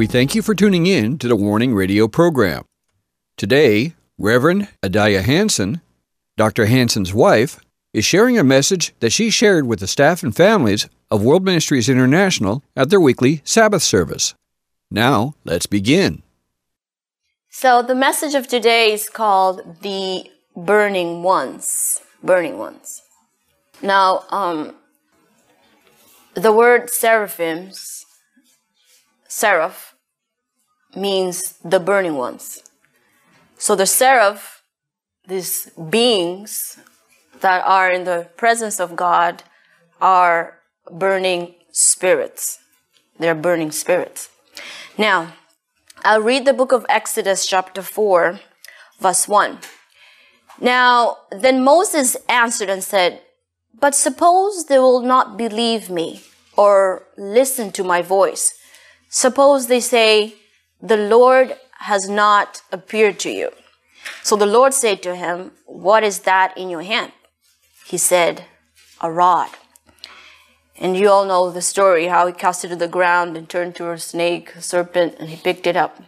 We thank you for tuning in to the Warning Radio program. Today, Reverend Adalia Hanson, Dr. Hanson's wife, is sharing a message that she shared with the staff and families of World Ministries International at their weekly Sabbath service. Now, let's begin. So, the message of today is called The Burning Ones. Burning Ones. Now, um, the word seraphims, seraph, means the burning ones. So, the seraph, these beings that are in the presence of God, are burning spirits. They're burning spirits. Now, I'll read the book of Exodus, chapter 4, verse 1. Now, then Moses answered and said, But suppose they will not believe me or listen to my voice. Suppose they say, The Lord has not appeared to you. So the Lord said to him, What is that in your hand? He said, A rod. And you all know the story how he cast it to the ground and turned to a snake, a serpent, and he picked it up.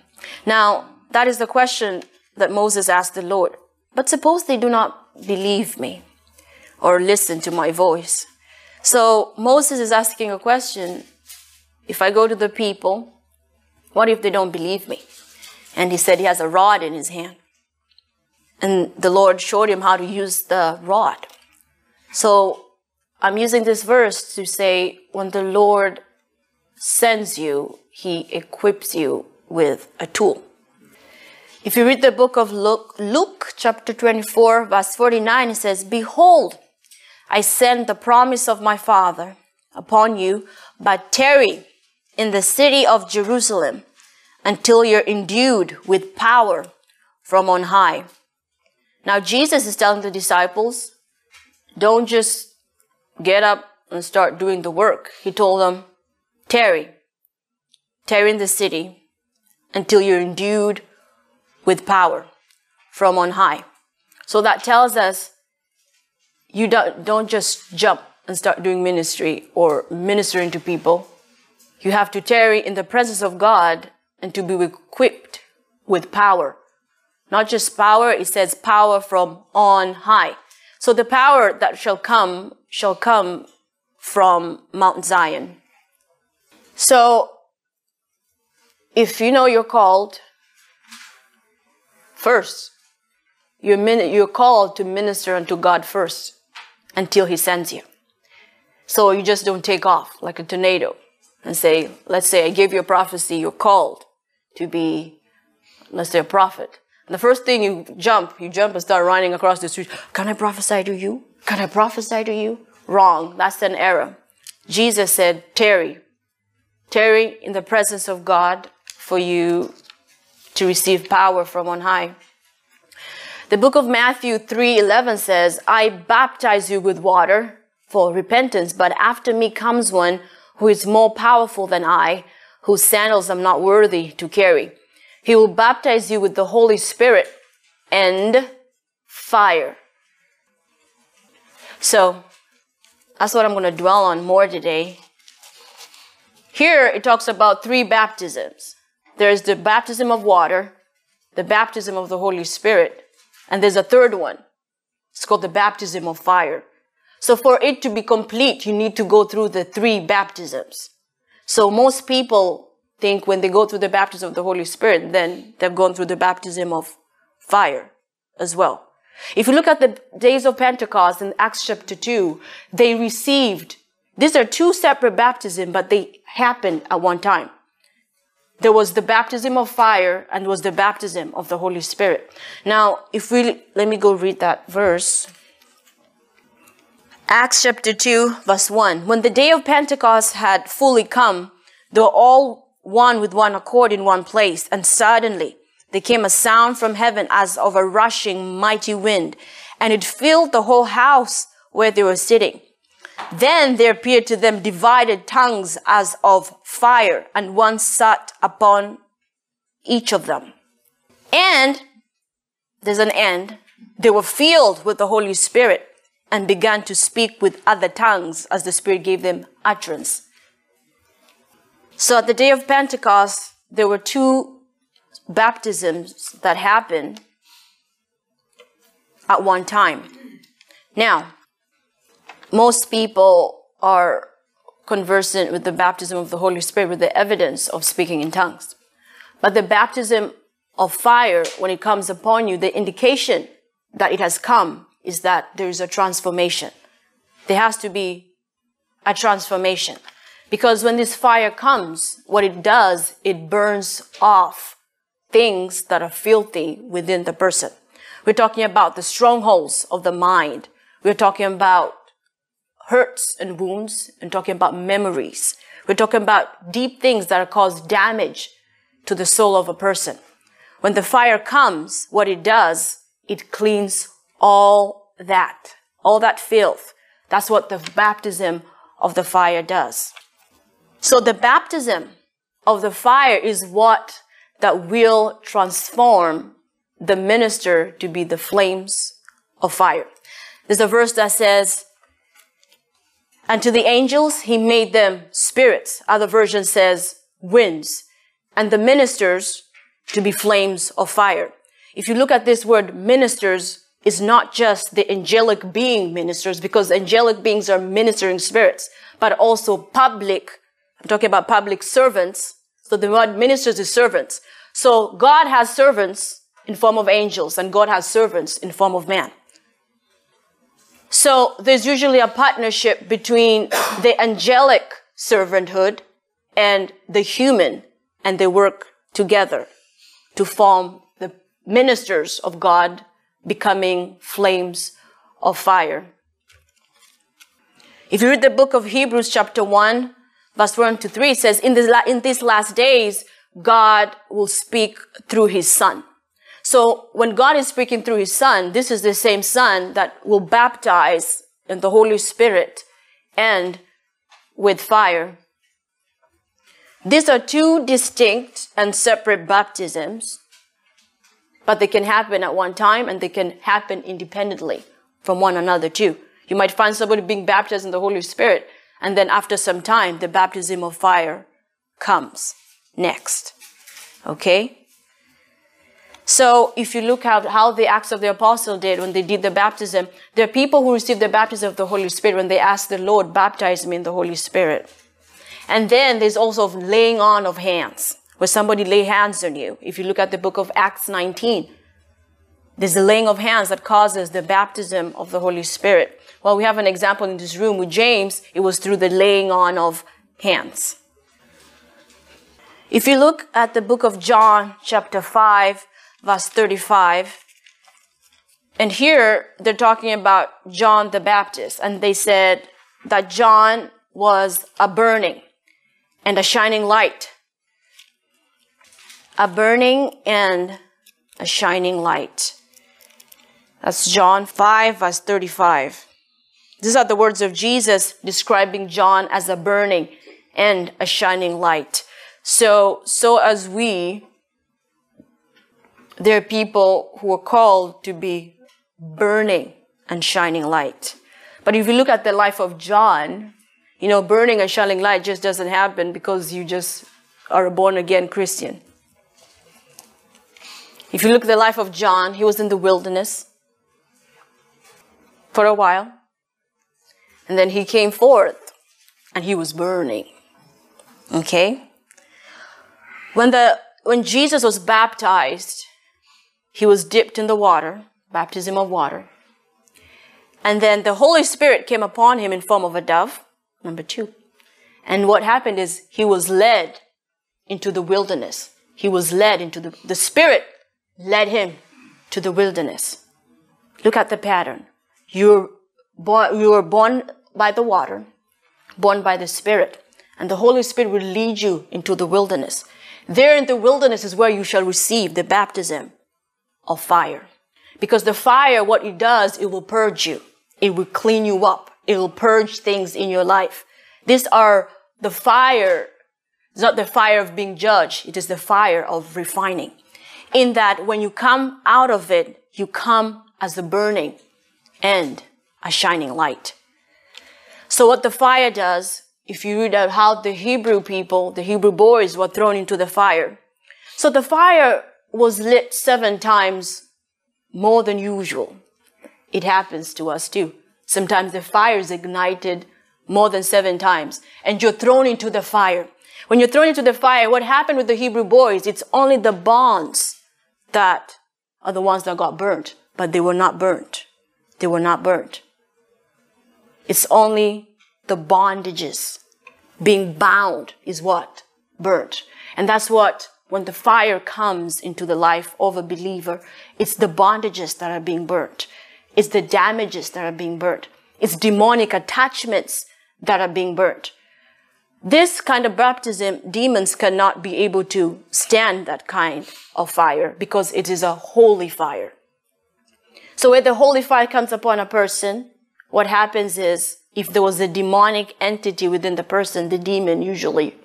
Now, that is the question that Moses asked the Lord. But suppose they do not believe me or listen to my voice. So Moses is asking a question. If I go to the people, what if they don't believe me? And he said he has a rod in his hand. And the Lord showed him how to use the rod. So I'm using this verse to say when the Lord sends you, he equips you with a tool. If you read the book of Luke, Luke chapter 24, verse 49, it says, Behold, I send the promise of my Father upon you, but tarry in the city of Jerusalem until you're endued with power from on high. Now, Jesus is telling the disciples, don't just get up and start doing the work. He told them, tarry, tarry in the city until you're endued with power from on high. So that tells us you don't, don't just jump and start doing ministry or ministering to people. You have to tarry in the presence of God and to be equipped with power. Not just power, it says power from on high. So the power that shall come shall come from Mount Zion. So if you know you're called, first, you're, you're called to minister unto God first until He sends you. So you just don't take off like a tornado and say, let's say I gave you a prophecy, you're called to be, let's say, a prophet. And the first thing you jump, you jump and start running across the street. Can I prophesy to you? Can I prophesy to you? Wrong. That's an error. Jesus said, tarry. Tarry in the presence of God for you to receive power from on high. The book of Matthew 3:11 says, "I baptize you with water for repentance, but after me comes one who is more powerful than I, whose sandals I'm not worthy to carry. He will baptize you with the Holy Spirit and fire. So, that's what I'm going to dwell on more today. Here it talks about three baptisms there's the baptism of water, the baptism of the Holy Spirit, and there's a third one. It's called the baptism of fire. So for it to be complete, you need to go through the three baptisms. So most people think when they go through the baptism of the Holy Spirit, then they've gone through the baptism of fire as well. If you look at the days of Pentecost in Acts chapter 2, they received, these are two separate baptisms, but they happened at one time. There was the baptism of fire and was the baptism of the Holy Spirit. Now, if we, let me go read that verse. Acts chapter 2, verse 1. When the day of Pentecost had fully come, they were all one with one accord in one place, and suddenly there came a sound from heaven as of a rushing mighty wind, and it filled the whole house where they were sitting. Then there appeared to them divided tongues as of fire, and one sat upon each of them. And there's an end. They were filled with the Holy Spirit and began to speak with other tongues as the Spirit gave them utterance. So at the day of Pentecost, there were two baptisms that happened at one time. Now, most people are conversant with the baptism of the Holy Spirit with the evidence of speaking in tongues. But the baptism of fire, when it comes upon you, the indication that it has come is that there is a transformation. There has to be a transformation. Because when this fire comes, what it does, it burns off things that are filthy within the person. We're talking about the strongholds of the mind. We're talking about hurts and wounds and talking about memories. We're talking about deep things that cause damage to the soul of a person. When the fire comes, what it does, it cleans all that, all that filth. That's what the baptism of the fire does. So the baptism of the fire is what that will transform the minister to be the flames of fire. There's a verse that says, and to the angels, he made them spirits. Other version says winds. And the ministers to be flames of fire. If you look at this word ministers, is not just the angelic being ministers, because angelic beings are ministering spirits, but also public. I'm talking about public servants. So the word ministers is servants. So God has servants in form of angels and God has servants in form of man. So there's usually a partnership between the angelic servanthood and the human and they work together to form the ministers of God becoming flames of fire. If you read the book of Hebrews chapter 1 verse 1 to 3 it says in this, in these last days God will speak through his son. So when God is speaking through his son, this is the same son that will baptize in the Holy Spirit and with fire. These are two distinct and separate baptisms, but they can happen at one time and they can happen independently from one another too. You might find somebody being baptized in the Holy Spirit, and then after some time, the baptism of fire comes next. Okay? So if you look at how the Acts of the Apostle did when they did the baptism, there are people who received the baptism of the Holy Spirit when they asked the Lord, baptize me in the Holy Spirit. And then there's also laying on of hands, where somebody lay hands on you. If you look at the book of Acts 19, there's the laying of hands that causes the baptism of the Holy Spirit. Well, we have an example in this room with James. It was through the laying on of hands. If you look at the book of John, chapter 5, verse 35, and here they're talking about John the Baptist, and they said that John was a burning and a shining light. A burning and a shining light. That's John 5, verse 35. These are the words of Jesus describing John as a burning and a shining light. So, so as we, there are people who are called to be burning and shining light. But if you look at the life of John, you know, burning and shining light just doesn't happen because you just are a born again Christian. If you look at the life of John, he was in the wilderness for a while. And then he came forth and he was burning. Okay? When the when Jesus was baptized, he was dipped in the water, baptism of water. And then the Holy Spirit came upon him in form of a dove, number 2. And what happened is he was led into the wilderness. He was led into the the Spirit led him to the wilderness. Look at the pattern. Born, you were born by the water, born by the Spirit, and the Holy Spirit will lead you into the wilderness. There in the wilderness is where you shall receive the baptism of fire. Because the fire, what it does, it will purge you. It will clean you up. It will purge things in your life. These are the fire. It's not the fire of being judged. It is the fire of refining. In that when you come out of it, you come as a burning and a shining light. So what the fire does, if you read out how the Hebrew people, the Hebrew boys were thrown into the fire. So the fire was lit seven times more than usual. It happens to us too. Sometimes the fire is ignited more than seven times and you're thrown into the fire. When you're thrown into the fire, what happened with the Hebrew boys? It's only the bonds that are the ones that got burnt, but they were not burnt. They were not burnt. It's only the bondages. Being bound is what? Burnt. And that's what, when the fire comes into the life of a believer, it's the bondages that are being burnt. It's the damages that are being burnt. It's demonic attachments that are being burnt. This kind of baptism, demons cannot be able to stand that kind of fire because it is a holy fire. So when the holy fire comes upon a person, what happens is if there was a demonic entity within the person, the demon usually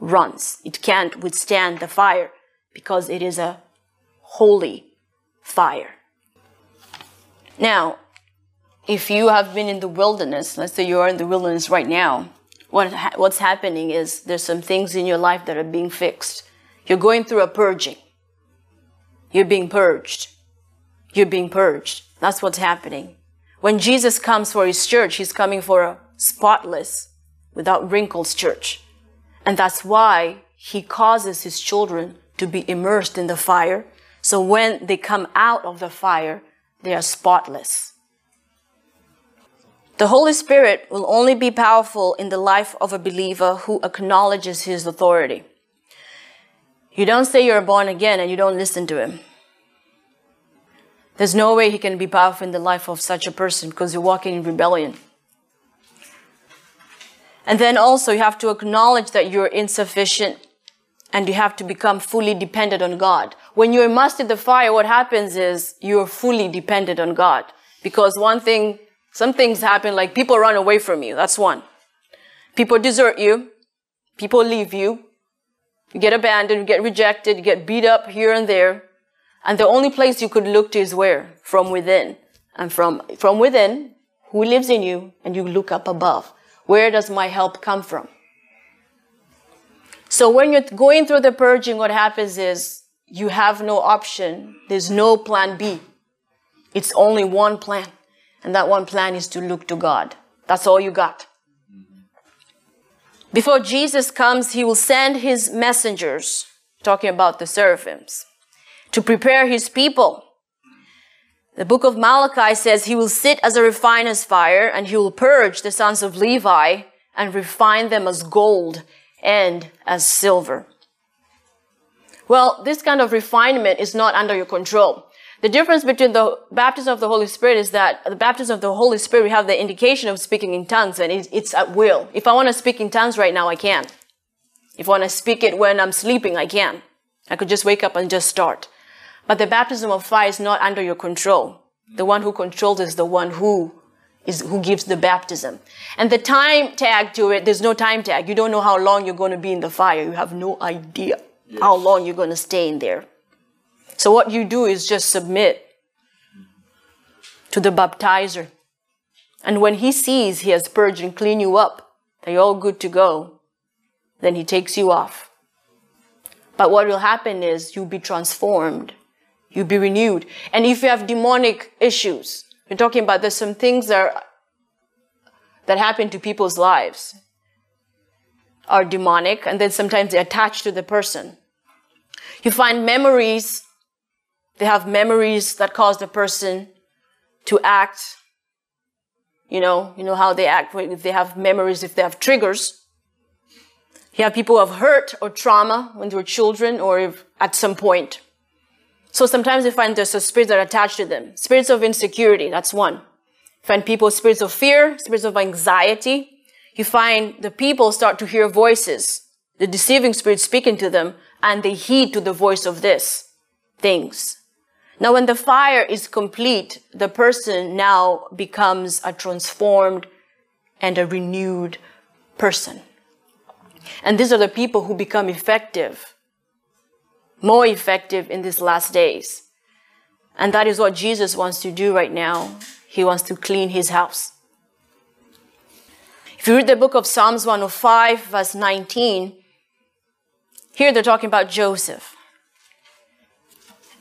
runs. It can't withstand the fire because it is a holy fire. Now, if you have been in the wilderness, let's say you are in the wilderness right now, what ha- what's happening is there's some things in your life that are being fixed. You're going through a purging. You're being purged. You're being purged. That's what's happening. When Jesus comes for his church, he's coming for a spotless, without wrinkles church. And that's why he causes his children to be immersed in the fire. So when they come out of the fire, they are spotless. The Holy Spirit will only be powerful in the life of a believer who acknowledges his authority. You don't say you're born again and you don't listen to him. There's no way he can be powerful in the life of such a person because you're walking in rebellion. And then also you have to acknowledge that you're insufficient and you have to become fully dependent on God. When you're in the fire, what happens is you're fully dependent on God. Because one thing, some things happen like people run away from you. That's one. People desert you. People leave you. You get abandoned, you get rejected, you get beat up here and there. And the only place you could look to is where? From within. And from, from within, who lives in you, and you look up above. Where does my help come from? So when you're going through the purging, what happens is you have no option. There's no plan B. It's only one plan. And that one plan is to look to God. That's all you got. Before Jesus comes, he will send his messengers, talking about the seraphims to prepare his people. The book of Malachi says he will sit as a refiner's fire and he will purge the sons of Levi and refine them as gold and as silver. Well, this kind of refinement is not under your control. The difference between the baptism of the Holy Spirit is that the baptism of the Holy Spirit, we have the indication of speaking in tongues and it's at will. If I want to speak in tongues right now, I can. If I want to speak it when I'm sleeping, I can. I could just wake up and just start. But the baptism of fire is not under your control. The one who controls is the one who is who gives the baptism. And the time tag to it, there's no time tag. You don't know how long you're going to be in the fire. You have no idea yes. how long you're going to stay in there. So what you do is just submit to the baptizer. And when he sees he has purged and cleaned you up, that you're all good to go, then he takes you off. But what will happen is you'll be transformed You'll be renewed. And if you have demonic issues, we're talking about there's some things that are, that happen to people's lives are demonic, and then sometimes they attach to the person. You find memories, they have memories that cause the person to act. You know, you know how they act if they have memories, if they have triggers. You have people who have hurt or trauma when they were children or if, at some point. So sometimes you find there's a spirit that attached to them. Spirits of insecurity, that's one. You find people spirits of fear, spirits of anxiety. You find the people start to hear voices, the deceiving spirit speaking to them, and they heed to the voice of this things. Now, when the fire is complete, the person now becomes a transformed and a renewed person. And these are the people who become effective, more effective in these last days. And that is what Jesus wants to do right now. He wants to clean his house. If you read the book of Psalms 105, verse 19, here they're talking about Joseph.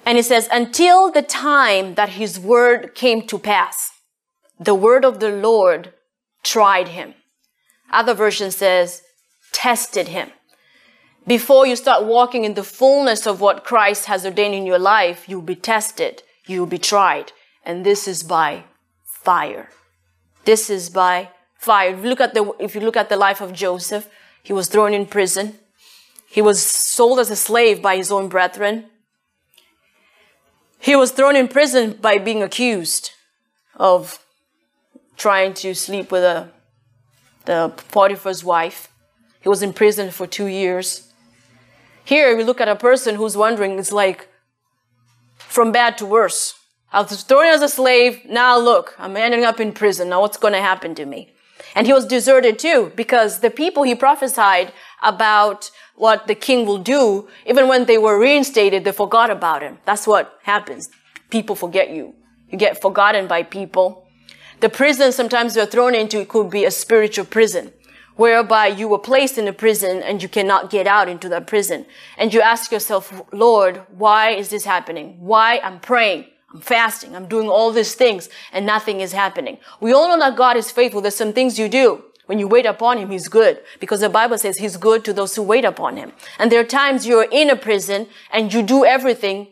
And he says, until the time that his word came to pass, the word of the Lord tried him. Other version says, tested him. Before you start walking in the fullness of what Christ has ordained in your life, you'll be tested, you'll be tried. And this is by fire. This is by fire. If you look at the, if you look at the life of Joseph, he was thrown in prison. He was sold as a slave by his own brethren. He was thrown in prison by being accused of trying to sleep with a, the Potiphar's wife. He was in prison for two years. Here we look at a person who's wondering, it's like from bad to worse. I was thrown as a slave. Now look, I'm ending up in prison. Now what's going to happen to me? And he was deserted too because the people he prophesied about what the king will do, even when they were reinstated, they forgot about him. That's what happens. People forget you. You get forgotten by people. The prison sometimes you're thrown into, could be a spiritual prison whereby you were placed in a prison and you cannot get out into that prison. And you ask yourself, Lord, why is this happening? Why I'm praying? I'm fasting. I'm doing all these things and nothing is happening. We all know that God is faithful. There's some things you do. When you wait upon Him, He's good because the Bible says He's good to those who wait upon Him. And there are times you're in a prison and you do everything,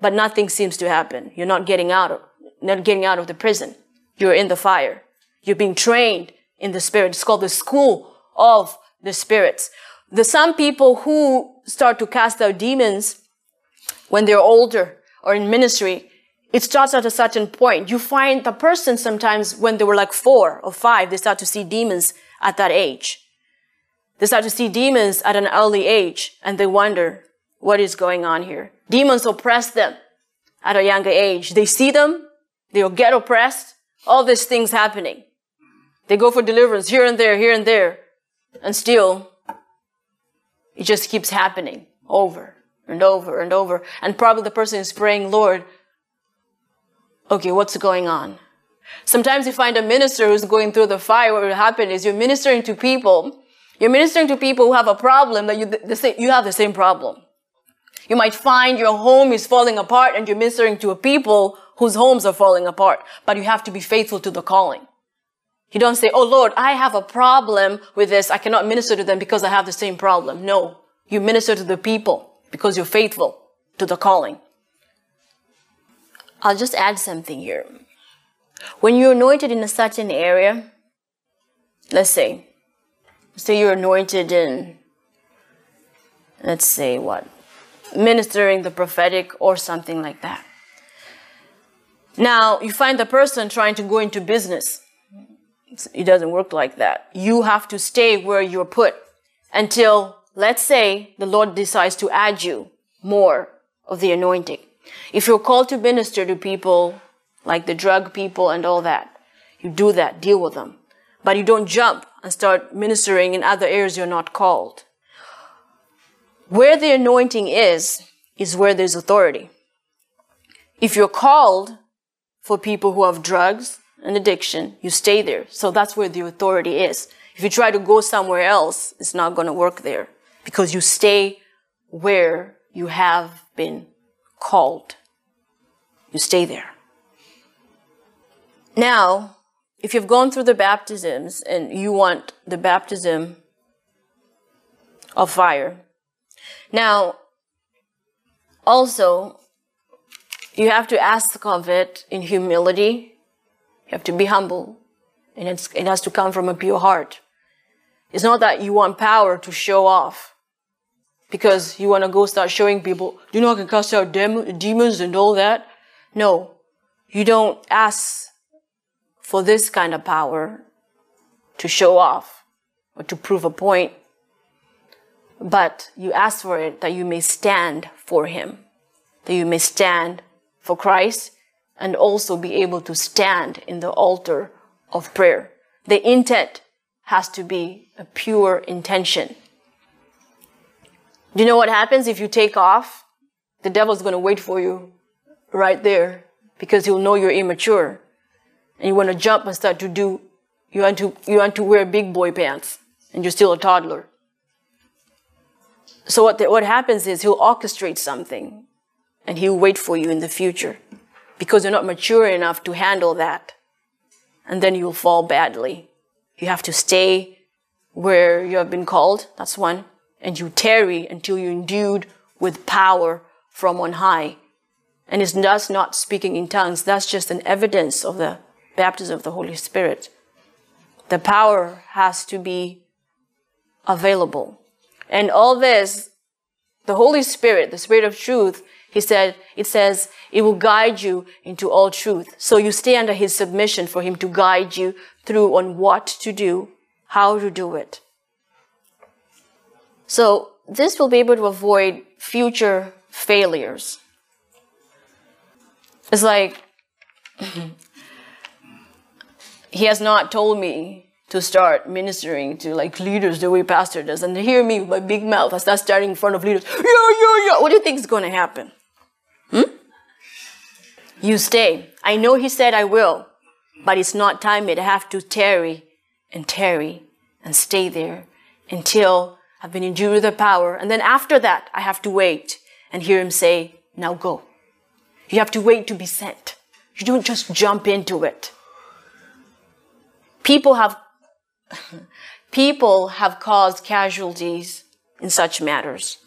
but nothing seems to happen. You're not getting out of, not getting out of the prison. You're in the fire. You're being trained in the spirit. It's called the school of the spirits. The some people who start to cast out demons when they're older or in ministry, it starts at a certain point. You find the person sometimes when they were like four or five, they start to see demons at that age. They start to see demons at an early age and they wonder what is going on here. Demons oppress them at a younger age. They see them, they'll get oppressed, all these things happening. They go for deliverance here and there, here and there. And still, it just keeps happening over and over and over. And probably the person is praying, Lord, okay, what's going on? Sometimes you find a minister who's going through the fire. What will happen is you're ministering to people. You're ministering to people who have a problem that you, the same, you have the same problem. You might find your home is falling apart and you're ministering to a people whose homes are falling apart, but you have to be faithful to the calling. You don't say, Oh Lord, I have a problem with this. I cannot minister to them because I have the same problem. No. You minister to the people because you're faithful to the calling. I'll just add something here. When you're anointed in a certain area, let's say, say you're anointed in, let's say what, ministering the prophetic or something like that. Now, you find the person trying to go into business it doesn't work like that. You have to stay where you're put until, let's say, the Lord decides to add you more of the anointing. If you're called to minister to people like the drug people and all that, you do that, deal with them. But you don't jump and start ministering in other areas you're not called. Where the anointing is, is where there's authority. If you're called for people who have drugs, and addiction, you stay there. So that's where the authority is. If you try to go somewhere else, it's not going to work there because you stay where you have been called. You stay there. Now, if you've gone through the baptisms and you want the baptism of fire. Now, also, you have to ask of it in humility. You have to be humble. And it has to come from a pure heart. It's not that you want power to show off because you want to go start showing people, you know, I can cast out dem- demons and all that. No, you don't ask for this kind of power to show off or to prove a point, but you ask for it that you may stand for Him, that you may stand for Christ and also be able to stand in the altar of prayer. The intent has to be a pure intention. Do you know what happens if you take off? The devil's going to wait for you right there because he'll know you're immature. And you want to jump and start to do, you want to, you want to wear big boy pants and you're still a toddler. So what, the, what happens is he'll orchestrate something and he'll wait for you in the future because you're not mature enough to handle that. And then you'll fall badly. You have to stay where you have been called. That's one. And you tarry until you're endued with power from on high. And it's thus not speaking in tongues. That's just an evidence of the baptism of the Holy Spirit. The power has to be available. And all this, the Holy Spirit, the Spirit of truth, he said, it says, it will guide you into all truth. So you stay under his submission for him to guide you through on what to do, how to do it. So this will be able to avoid future failures. It's like, he has not told me to start ministering to like leaders the way pastor does. And hear me with my big mouth, I start starting in front of leaders. Yeah, yeah, yeah. What do you think is going to happen? Hmm? You stay. I know he said I will, but it's not time yet. I have to tarry and tarry and stay there until I've been endued with the power. And then after that, I have to wait and hear him say, now go. You have to wait to be sent. You don't just jump into it. People have, people have caused casualties in such matters.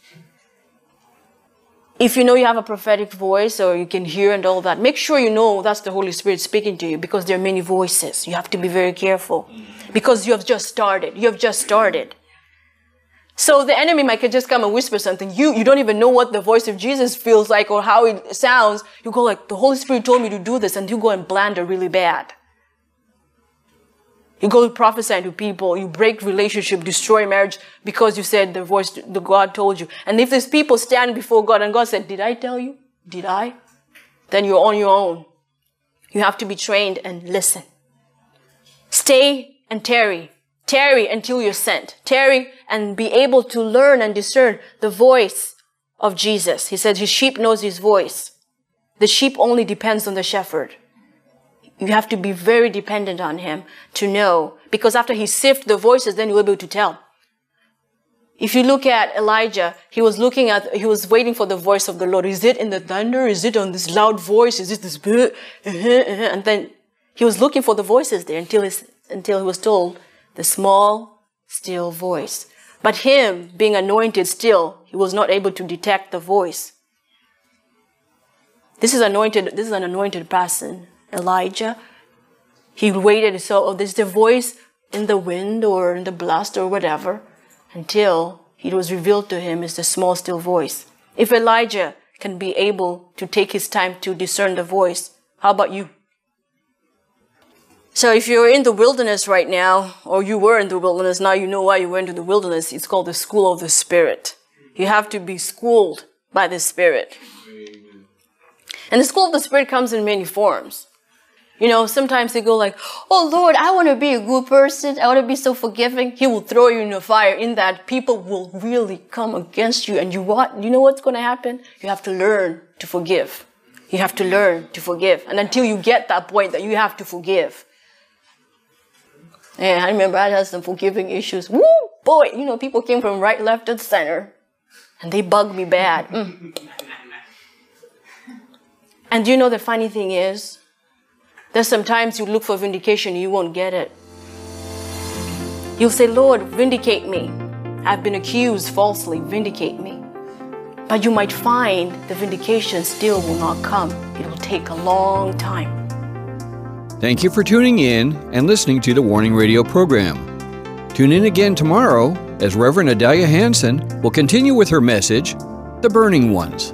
If you know you have a prophetic voice or you can hear and all that, make sure you know that's the Holy Spirit speaking to you because there are many voices. You have to be very careful because you have just started. You have just started. So the enemy might just come and whisper something. You, you don't even know what the voice of Jesus feels like or how it sounds. You go like, the Holy Spirit told me to do this and you go and blunder really bad. You go prophesying to people, you break relationship, destroy marriage because you said the voice the God told you. And if these people stand before God and God said, Did I tell you? Did I? Then you're on your own. You have to be trained and listen. Stay and tarry. Tarry until you're sent. Tarry and be able to learn and discern the voice of Jesus. He said his sheep knows his voice. The sheep only depends on the shepherd you have to be very dependent on him to know because after he sifted the voices then you'll be able to tell if you look at elijah he was looking at he was waiting for the voice of the lord is it in the thunder is it on this loud voice is it this uh-huh, uh-huh. and then he was looking for the voices there until, his, until he was told the small still voice but him being anointed still he was not able to detect the voice this is anointed this is an anointed person Elijah. He waited, so oh, there's the voice in the wind or in the blast or whatever, until it was revealed to him as the small, still voice. If Elijah can be able to take his time to discern the voice, how about you? So if you're in the wilderness right now, or you were in the wilderness, now you know why you went to the wilderness. It's called the school of the Spirit. You have to be schooled by the Spirit. And the school of the Spirit comes in many forms. You know, sometimes they go like, Oh Lord, I want to be a good person. I want to be so forgiving. He will throw you in the fire in that people will really come against you. And you what? You know what's going to happen? You have to learn to forgive. You have to learn to forgive. And until you get that point that you have to forgive. Yeah, I remember I had some forgiving issues. Woo, boy, you know, people came from right, left, and center. And they bugged me bad. Mm. And you know the funny thing is? There's sometimes you look for vindication, you won't get it. You'll say, Lord, vindicate me. I've been accused falsely, vindicate me. But you might find the vindication still will not come. It will take a long time. Thank you for tuning in and listening to the Warning Radio program. Tune in again tomorrow as Reverend Adalia Hanson will continue with her message, The Burning Ones.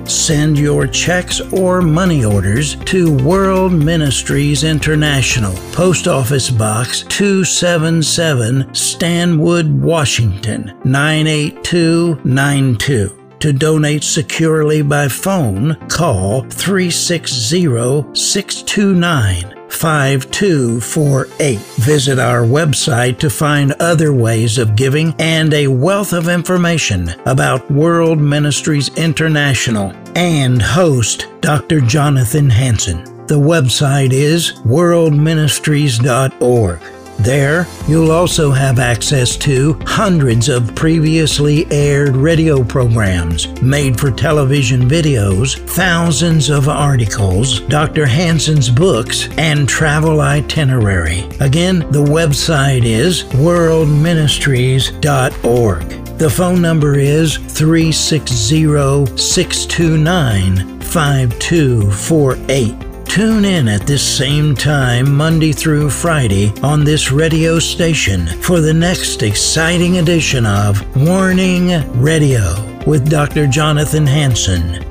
Send your checks or money orders to World Ministries International, Post Office Box 277, Stanwood, Washington 98292. To donate securely by phone, call 360 629 5248. Visit our website to find other ways of giving and a wealth of information about World Ministries International and host Dr. Jonathan Hanson. The website is worldministries.org. There, you'll also have access to hundreds of previously aired radio programs, made for television videos, thousands of articles, Dr. Hanson's books, and travel itinerary. Again, the website is worldministries.org. The phone number is 360 629 5248. Tune in at this same time, Monday through Friday, on this radio station for the next exciting edition of Warning Radio with Dr. Jonathan Hanson.